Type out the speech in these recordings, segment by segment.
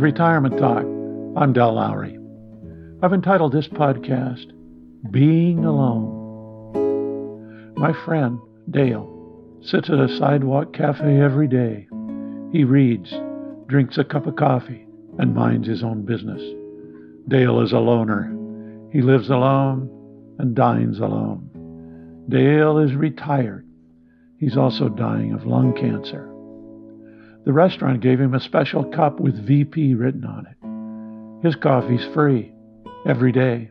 Retirement Talk. I'm Del Lowry. I've entitled this podcast, Being Alone. My friend, Dale, sits at a sidewalk cafe every day. He reads, drinks a cup of coffee, and minds his own business. Dale is a loner. He lives alone and dines alone. Dale is retired. He's also dying of lung cancer. The restaurant gave him a special cup with VP written on it. His coffee's free, every day.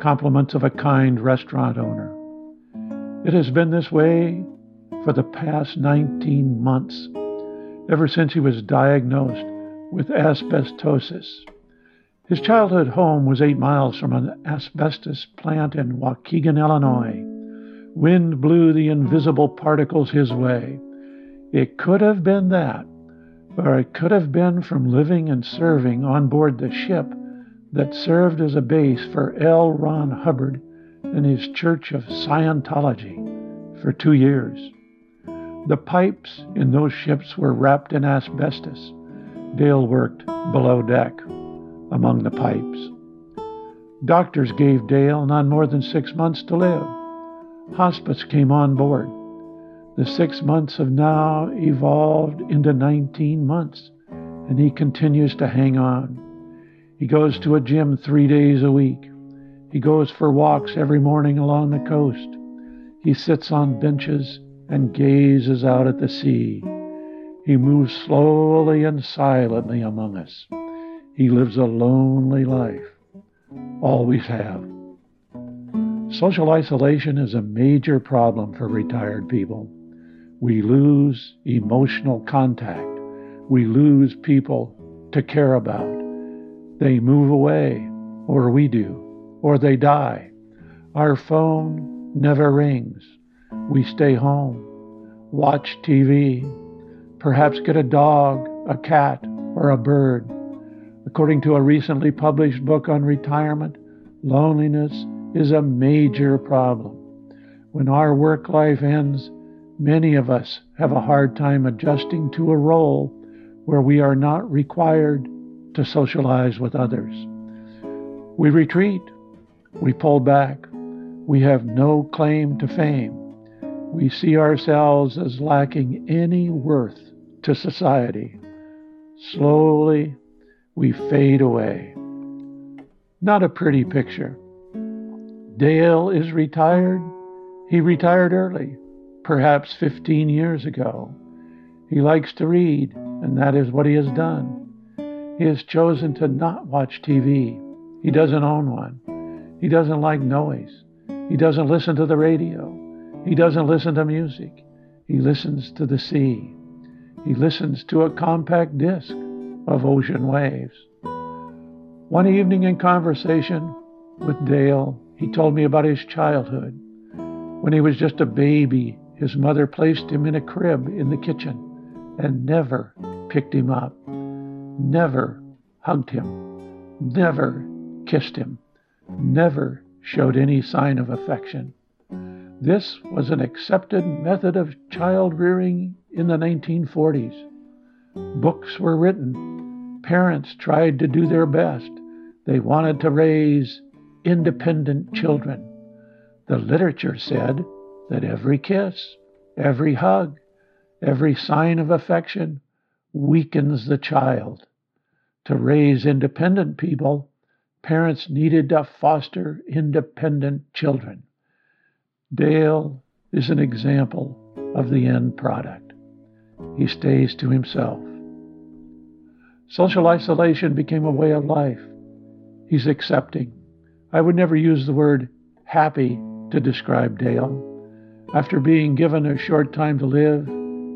Compliments of a kind restaurant owner. It has been this way for the past 19 months, ever since he was diagnosed with asbestosis. His childhood home was eight miles from an asbestos plant in Waukegan, Illinois. Wind blew the invisible particles his way. It could have been that or it could have been from living and serving on board the ship that served as a base for L. Ron Hubbard and his Church of Scientology for two years. The pipes in those ships were wrapped in asbestos. Dale worked below deck among the pipes. Doctors gave Dale not more than six months to live. Hospice came on board. The six months have now evolved into 19 months, and he continues to hang on. He goes to a gym three days a week. He goes for walks every morning along the coast. He sits on benches and gazes out at the sea. He moves slowly and silently among us. He lives a lonely life. Always have. Social isolation is a major problem for retired people. We lose emotional contact. We lose people to care about. They move away, or we do, or they die. Our phone never rings. We stay home, watch TV, perhaps get a dog, a cat, or a bird. According to a recently published book on retirement, loneliness is a major problem. When our work life ends, Many of us have a hard time adjusting to a role where we are not required to socialize with others. We retreat, we pull back, we have no claim to fame. We see ourselves as lacking any worth to society. Slowly, we fade away. Not a pretty picture. Dale is retired. He retired early perhaps 15 years ago. He likes to read, and that is what he has done. He has chosen to not watch TV. He doesn't own one. He doesn't like noise. He doesn't listen to the radio. He doesn't listen to music. He listens to the sea. He listens to a compact disc of ocean waves. One evening in conversation with Dale, he told me about his childhood. When he was just a baby, his mother placed him in a crib in the kitchen and never picked him up, never hugged him, never kissed him, never showed any sign of affection. This was an accepted method of child rearing in the 1940s. Books were written. Parents tried to do their best. They wanted to raise independent children. The literature said that every kiss, every hug, every sign of affection weakens the child. To raise independent people, parents needed to foster independent children. Dale is an example of the end product. He stays to himself. Social isolation became a way of life. He's accepting. I would never use the word happy to describe Dale. After being given a short time to live,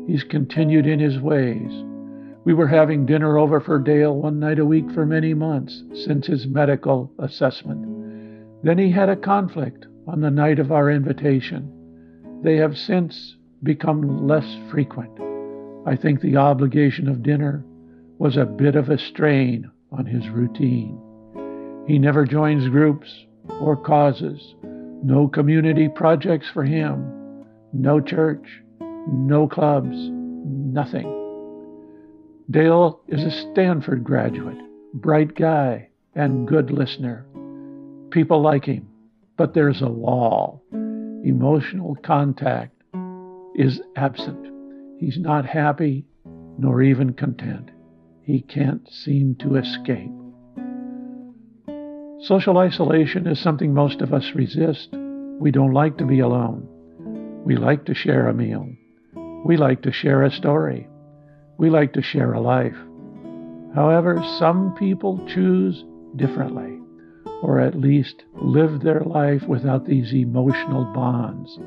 he's continued in his ways. We were having dinner over for Dale one night a week for many months since his medical assessment. Then he had a conflict on the night of our invitation. They have since become less frequent. I think the obligation of dinner was a bit of a strain on his routine. He never joins groups or causes, no community projects for him no church, no clubs, nothing. Dale is a Stanford graduate, bright guy, and good listener. People like him, but there's a wall. Emotional contact is absent. He's not happy nor even content. He can't seem to escape. Social isolation is something most of us resist. We don't like to be alone. We like to share a meal. We like to share a story. We like to share a life. However, some people choose differently, or at least live their life without these emotional bonds.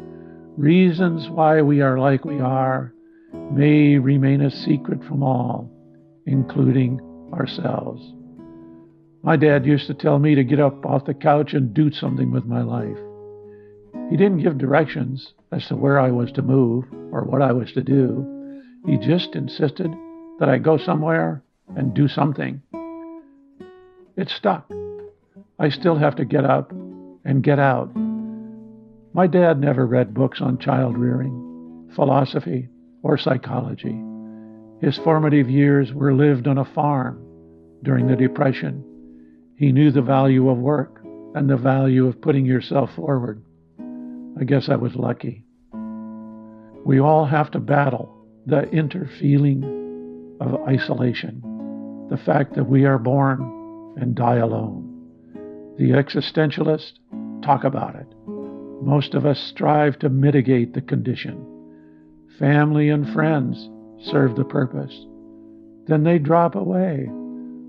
Reasons why we are like we are may remain a secret from all, including ourselves. My dad used to tell me to get up off the couch and do something with my life. He didn't give directions as to where I was to move or what I was to do. He just insisted that I go somewhere and do something. It stuck. I still have to get up and get out. My dad never read books on child rearing, philosophy, or psychology. His formative years were lived on a farm during the Depression. He knew the value of work and the value of putting yourself forward. I guess I was lucky. We all have to battle the inner feeling of isolation, the fact that we are born and die alone. The existentialists talk about it. Most of us strive to mitigate the condition. Family and friends serve the purpose. Then they drop away.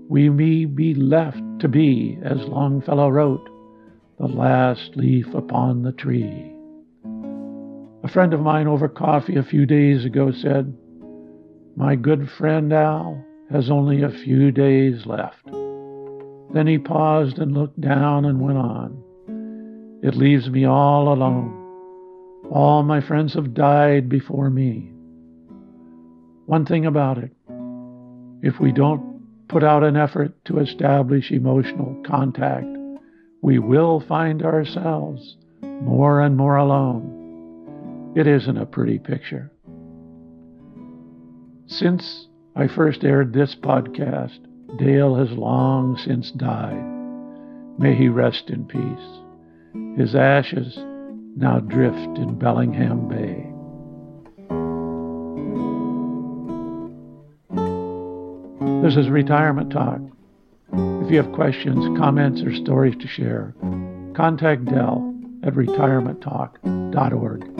We may be left to be, as Longfellow wrote, the last leaf upon the tree. A friend of mine over coffee a few days ago said, My good friend Al has only a few days left. Then he paused and looked down and went on. It leaves me all alone. All my friends have died before me. One thing about it if we don't put out an effort to establish emotional contact, we will find ourselves more and more alone. It isn't a pretty picture. Since I first aired this podcast, Dale has long since died. May he rest in peace. His ashes now drift in Bellingham Bay. This is Retirement Talk. If you have questions, comments, or stories to share, contact Dell at retirementtalk.org.